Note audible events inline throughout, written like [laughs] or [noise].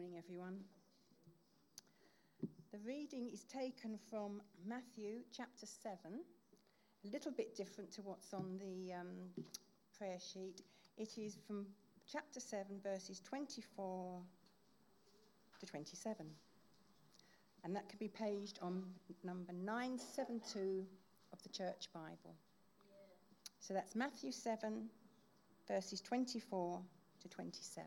morning, everyone. The reading is taken from Matthew chapter 7, a little bit different to what's on the um, prayer sheet. It is from chapter 7, verses 24 to 27. And that can be paged on number 972 of the Church Bible. So that's Matthew 7, verses 24 to 27.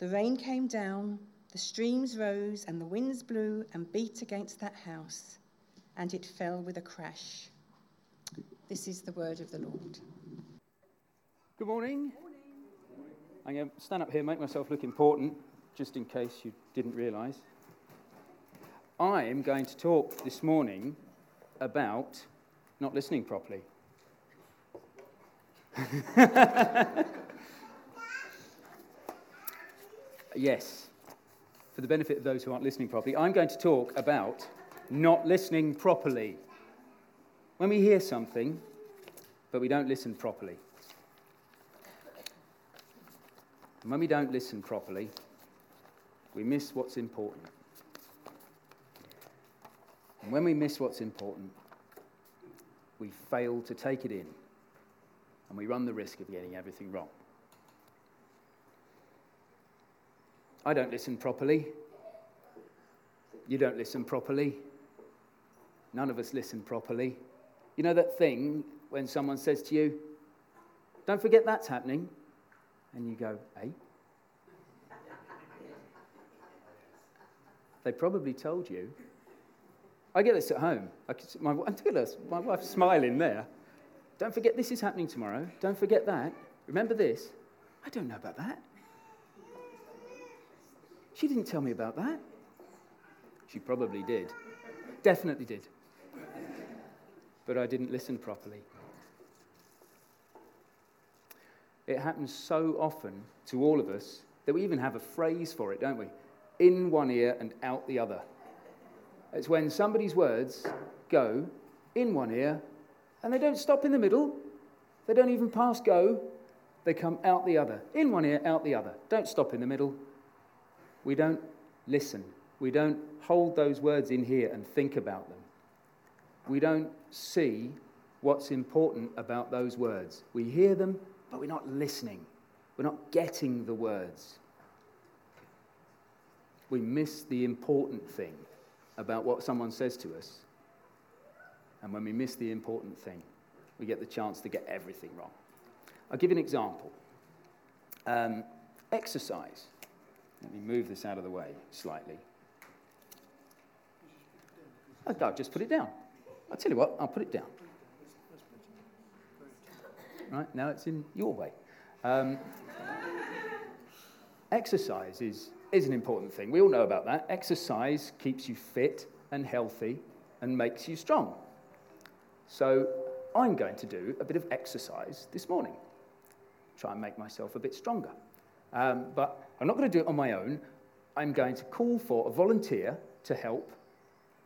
The rain came down, the streams rose, and the winds blew and beat against that house, and it fell with a crash. This is the word of the Lord. Good morning. I'm going to stand up here, make myself look important, just in case you didn't realise. I am going to talk this morning about not listening properly. [laughs] yes, for the benefit of those who aren't listening properly, I'm going to talk about not listening properly. When we hear something, but we don't listen properly. And when we don't listen properly, we miss what's important. And when we miss what's important, we fail to take it in, and we run the risk of getting everything wrong. I don't listen properly. You don't listen properly. None of us listen properly. You know that thing when someone says to you, Don't forget that's happening? And you go, Eh? They probably told you. I get this at home. I my, [laughs] my wife's smiling there. Don't forget this is happening tomorrow. Don't forget that. Remember this. I don't know about that. She didn't tell me about that. She probably did. Definitely did. But I didn't listen properly. It happens so often to all of us that we even have a phrase for it, don't we? In one ear and out the other. It's when somebody's words go in one ear and they don't stop in the middle, they don't even pass go, they come out the other. In one ear, out the other. Don't stop in the middle. We don't listen. We don't hold those words in here and think about them. We don't see what's important about those words. We hear them, but we're not listening. We're not getting the words. We miss the important thing about what someone says to us. And when we miss the important thing, we get the chance to get everything wrong. I'll give you an example. Um, exercise. Let me move this out of the way slightly. I'll just put it down. I'll tell you what, I'll put it down. Right, now it's in your way. Um, exercise is is an important thing. We all know about that. Exercise keeps you fit and healthy and makes you strong. So I'm going to do a bit of exercise this morning, try and make myself a bit stronger. Um, but I'm not going to do it on my own. I'm going to call for a volunteer to help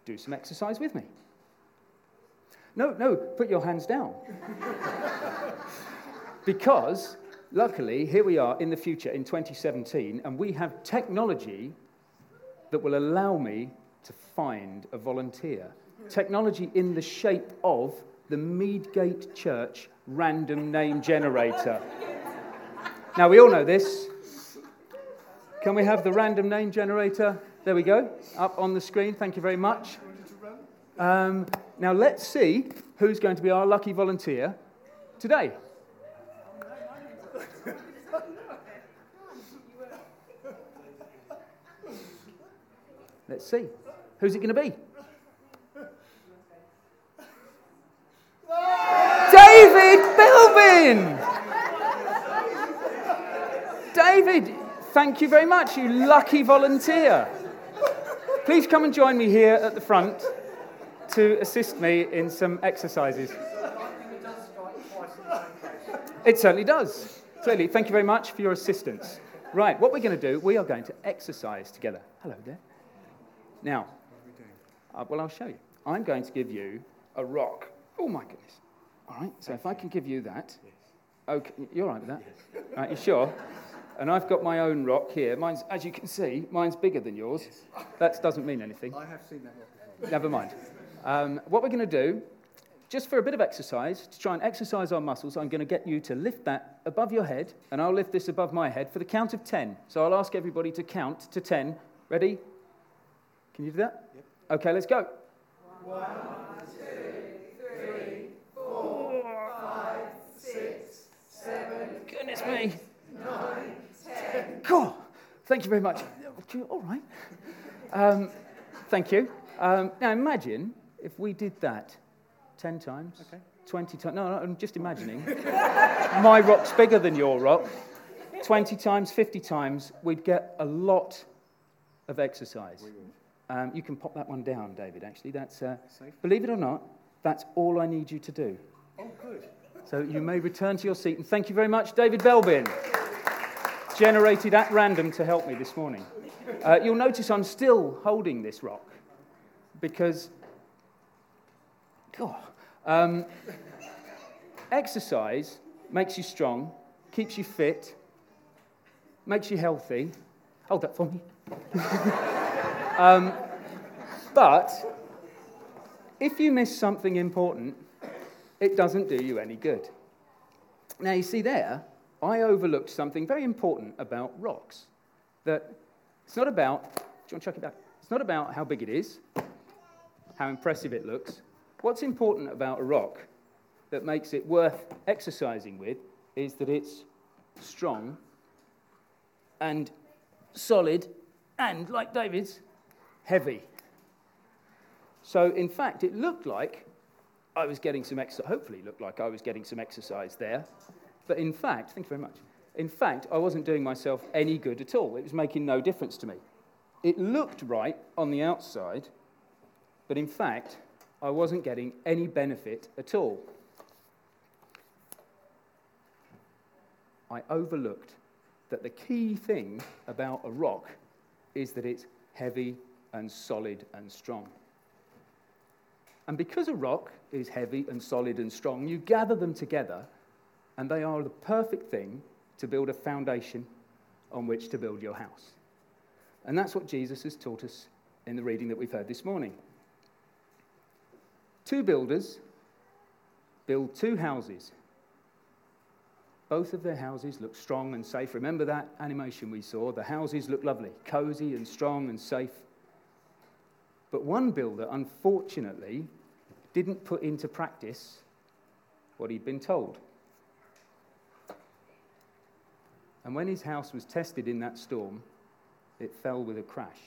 do some exercise with me. No, no, put your hands down. [laughs] because Luckily, here we are in the future in 2017, and we have technology that will allow me to find a volunteer. Technology in the shape of the Meadgate Church random name generator. Now, we all know this. Can we have the random name generator? There we go, up on the screen. Thank you very much. Um, now, let's see who's going to be our lucky volunteer today. Let's see. Who's it going to be? David Belbin! David, thank you very much, you lucky volunteer. Please come and join me here at the front to assist me in some exercises. It certainly does. Certainly. Thank you very much for your assistance. Right, what we're going to do, we are going to exercise together. Hello there. Now, uh, well, I'll show you. I'm going to give you a rock. Oh, my goodness. All right, so if I can give you that. Okay, you're all right with that? Right, you sure? And I've got my own rock here. Mine's, as you can see, mine's bigger than yours. That doesn't mean anything. I have seen that rock before. Never mind. Um, what we're going to do, just for a bit of exercise, to try and exercise our muscles, I'm going to get you to lift that above your head, and I'll lift this above my head for the count of 10. So I'll ask everybody to count to 10. Ready? Can you do that? Yep. Okay, let's go. Goodness me. God, thank you very much. All right. Um, thank you. Um, now imagine if we did that 10 times, Okay. 20 times. No, no, I'm just imagining. [laughs] My rock's bigger than your rock. 20 times, 50 times, we'd get a lot of exercise. Um, you can pop that one down, David, actually. That's, uh, believe it or not, that's all I need you to do. Oh, good. So you may return to your seat. And thank you very much, David Belbin, generated at random to help me this morning. Uh, you'll notice I'm still holding this rock because, God, um, exercise makes you strong, keeps you fit, makes you healthy. Hold that for me. [laughs] um, but if you miss something important, it doesn't do you any good. Now, you see there, I overlooked something very important about rocks. That it's not about, do you want to chuck it back? It's not about how big it is, how impressive it looks. What's important about a rock that makes it worth exercising with is that it's strong and solid and, like David's, heavy. So, in fact, it looked like I was getting some exercise, hopefully, it looked like I was getting some exercise there. But in fact, thank you very much. In fact, I wasn't doing myself any good at all. It was making no difference to me. It looked right on the outside, but in fact, I wasn't getting any benefit at all. I overlooked that the key thing about a rock is that it's heavy and solid and strong. And because a rock is heavy and solid and strong, you gather them together, and they are the perfect thing to build a foundation on which to build your house. And that's what Jesus has taught us in the reading that we've heard this morning. Two builders build two houses. Both of their houses look strong and safe. Remember that animation we saw? The houses look lovely, cozy and strong and safe. But one builder, unfortunately, didn't put into practice what he'd been told. And when his house was tested in that storm, it fell with a crash.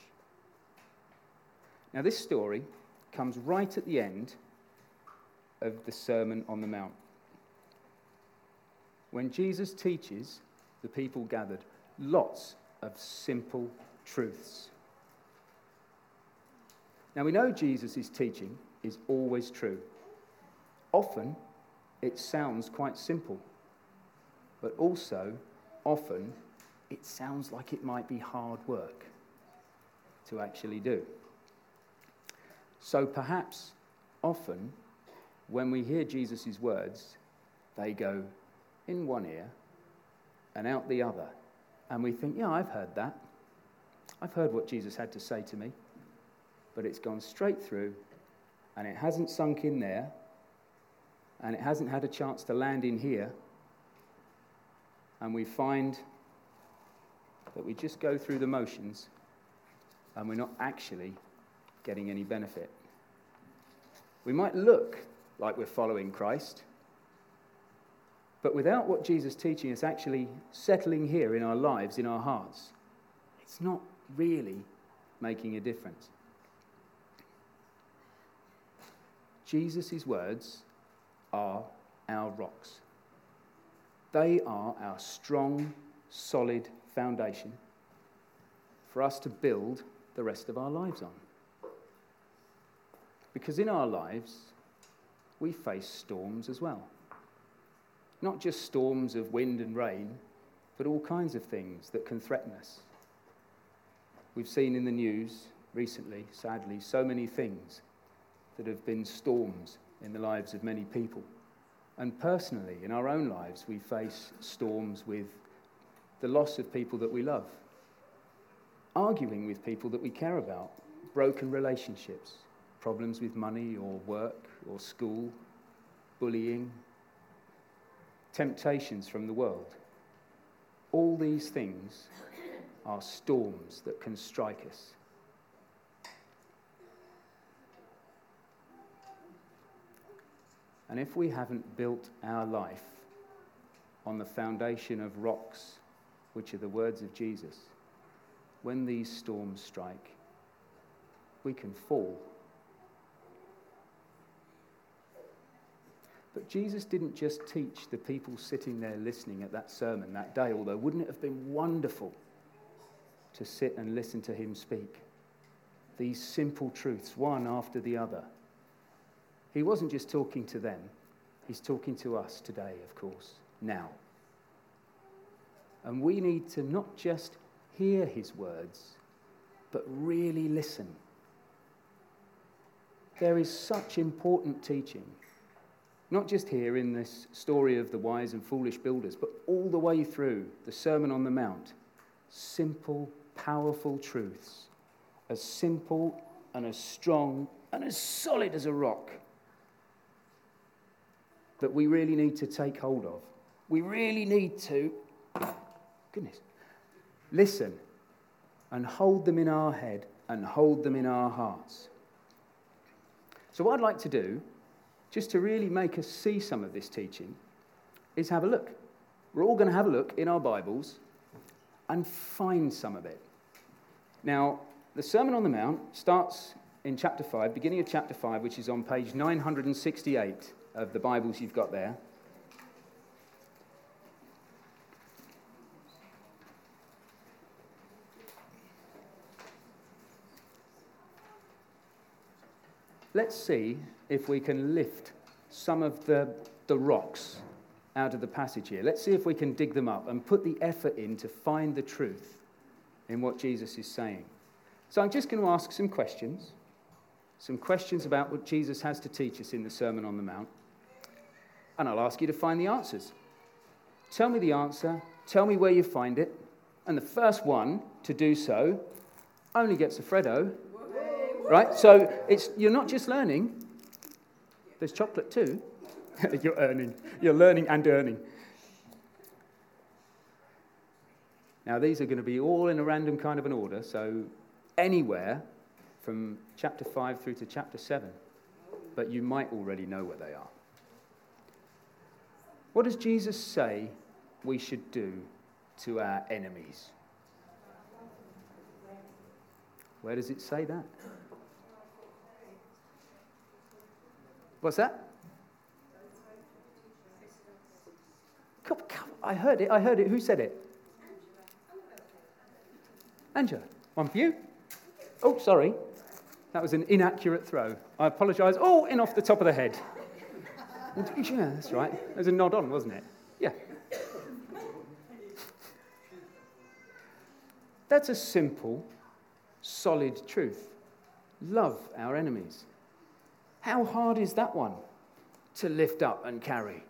Now, this story comes right at the end of the Sermon on the Mount. When Jesus teaches, the people gathered lots of simple truths. Now, we know Jesus' teaching is always true. Often, it sounds quite simple, but also, often, it sounds like it might be hard work to actually do. So perhaps, often, when we hear Jesus' words, they go in one ear and out the other. And we think, yeah, I've heard that. I've heard what Jesus had to say to me but it's gone straight through and it hasn't sunk in there and it hasn't had a chance to land in here. And we find that we just go through the motions and we're not actually getting any benefit. We might look like we're following Christ, but without what Jesus is teaching us actually settling here in our lives, in our hearts, it's not really making a difference. Jesus' words are our rocks. They are our strong, solid foundation for us to build the rest of our lives on. Because in our lives, we face storms as well. Not just storms of wind and rain, but all kinds of things that can threaten us. We've seen in the news recently, sadly, so many things that have been storms in the lives of many people. And personally, in our own lives, we face storms with the loss of people that we love, arguing with people that we care about, broken relationships, problems with money or work or school, bullying, temptations from the world. All these things are storms that can strike us. And if we haven't built our life on the foundation of rocks, which are the words of Jesus, when these storms strike, we can fall. But Jesus didn't just teach the people sitting there listening at that sermon that day, although wouldn't it have been wonderful to sit and listen to him speak? These simple truths, one after the other. He wasn't just talking to them, he's talking to us today, of course, now. And we need to not just hear his words, but really listen. There is such important teaching, not just here in this story of the wise and foolish builders, but all the way through the Sermon on the Mount. Simple, powerful truths, as simple and as strong and as solid as a rock that we really need to take hold of. We really need to, goodness, listen and hold them in our head and hold them in our hearts. So, what I'd like to do, just to really make us see some of this teaching, is have a look. We're all going to have a look in our Bibles and find some of it. Now, the Sermon on the Mount starts in chapter 5, beginning of chapter 5, which is on page 968 of the Bibles you've got there. Let's see if we can lift some of the, the rocks out of the passage here. Let's see if we can dig them up and put the effort in to find the truth in what Jesus is saying. So I'm just going to ask some questions, some questions about what Jesus has to teach us in the Sermon on the Mount and I'll ask you to find the answers. Tell me the answer, tell me where you find it, and the first one to do so only gets a Freddo. Right? So it's, you're not just learning, there's chocolate too. [laughs] you're earning. You're learning and earning. Now, these are going to be all in a random kind of an order, so anywhere from chapter 5 through to chapter 7. But you might already know where they are. What does Jesus say we should do to our enemies? Where does it say that? What's that? Come, come, I heard it. I heard it. Who said it? Angela. One for you. Oh, sorry. That was an inaccurate throw. I apologise. Oh, in off the top of the head. Yeah, that's right. It was a nod on, wasn't it? Yeah. That's a simple, solid truth. Love our enemies. How hard is that one to lift up and carry?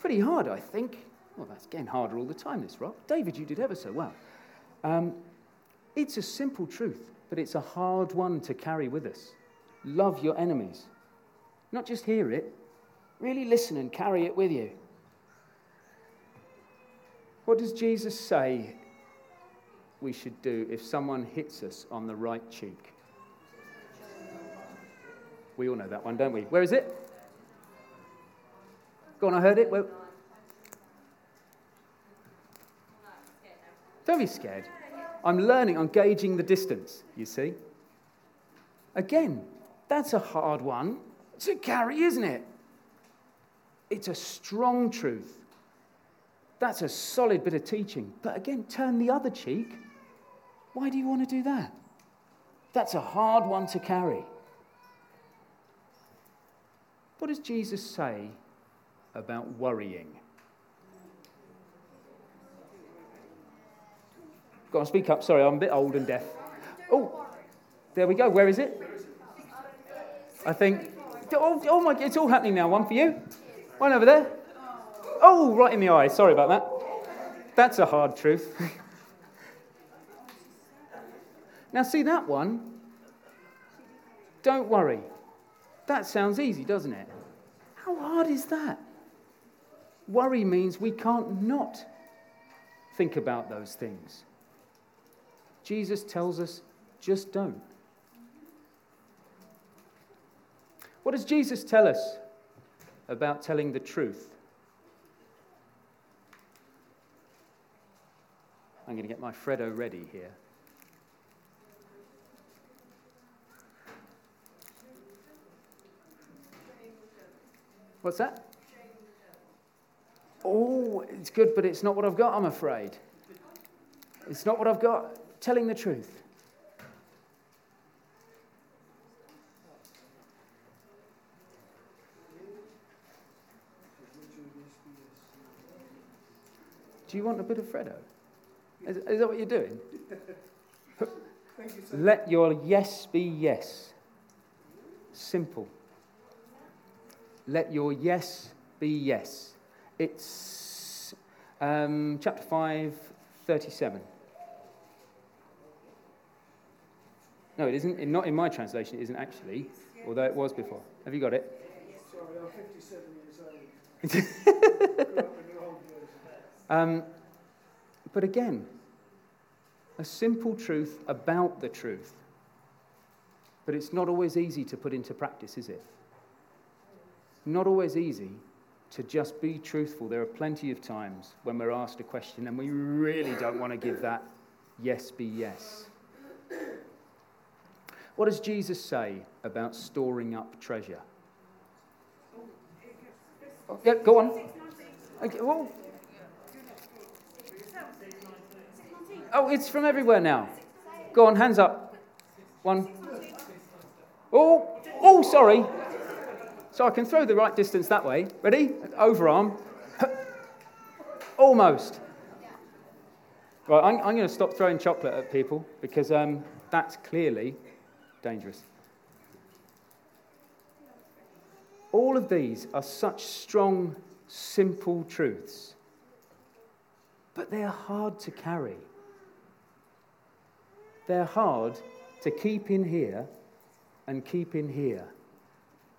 Pretty hard, I think. Well, that's getting harder all the time, this rock. David, you did ever so well. Um, it's a simple truth, but it's a hard one to carry with us. Love your enemies. Not just hear it, Really listen and carry it with you. What does Jesus say we should do if someone hits us on the right cheek? We all know that one, don't we? Where is it? Go on, I heard it. Where... Don't be scared. I'm learning, I'm gauging the distance, you see. Again, that's a hard one to carry, isn't it? It's a strong truth. That's a solid bit of teaching. But again, turn the other cheek. Why do you want to do that? That's a hard one to carry. What does Jesus say about worrying? Go on, speak up. Sorry, I'm a bit old and deaf. Oh, there we go. Where is it? I think. Oh, oh my, it's all happening now. One for you. One over there. Oh, right in the eye. Sorry about that. That's a hard truth. [laughs] now, see that one? Don't worry. That sounds easy, doesn't it? How hard is that? Worry means we can't not think about those things. Jesus tells us just don't. What does Jesus tell us about telling the truth? I'm going to get my Freddo ready here. What's that? Oh, it's good, but it's not what I've got, I'm afraid. It's not what I've got. Telling the truth. Do you want a bit of Freddo? Is, is that what you're doing? You, Let your yes be yes. Simple. Let your yes be yes. It's um, chapter 5, 37. No, it isn't. Not in my translation, it isn't actually, although it was before. Have you got it? sorry, I'm 57 years old. Grew up in the old version. Um, but again, a simple truth about the truth. But it's not always easy to put into practice, is it? Not always easy to just be truthful. There are plenty of times when we're asked a question and we really don't want to give that yes be yes. What does Jesus say about storing up treasure? Oh, yeah, go on. Okay, well, Oh, it's from everywhere now. Go on, hands up. One. Oh, oh, sorry. So I can throw the right distance that way. Ready? Overarm. [laughs] Almost. Right, I'm, I'm going to stop throwing chocolate at people because um, that's clearly dangerous. All of these are such strong, simple truths, but they're hard to carry. They're hard to keep in here and keep in here.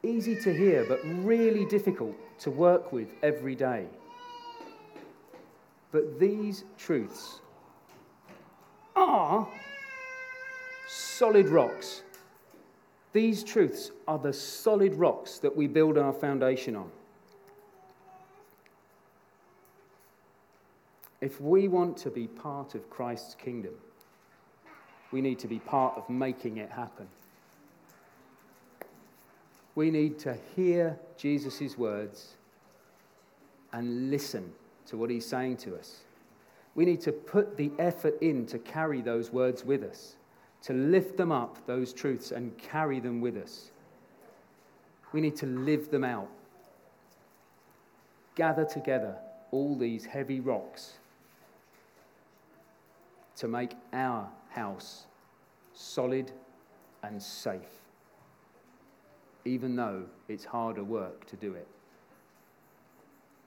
Easy to hear, but really difficult to work with every day. But these truths are solid rocks. These truths are the solid rocks that we build our foundation on. If we want to be part of Christ's kingdom, we need to be part of making it happen. We need to hear Jesus' words and listen to what he's saying to us. We need to put the effort in to carry those words with us, to lift them up, those truths, and carry them with us. We need to live them out. Gather together all these heavy rocks to make our house solid and safe, even though it's harder work to do it.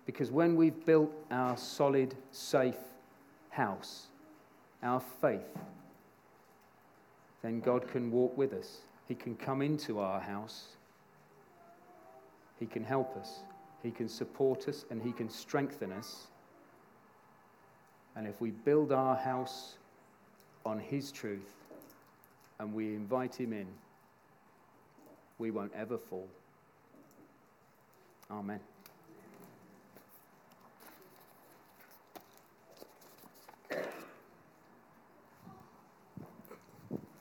Because when we've built our solid, safe house, our faith, then God can walk with us. He can come into our house. He can help us. He can support us and He can strengthen us. And if we build our house on His truth and we invite Him in, we won't ever fall. Amen.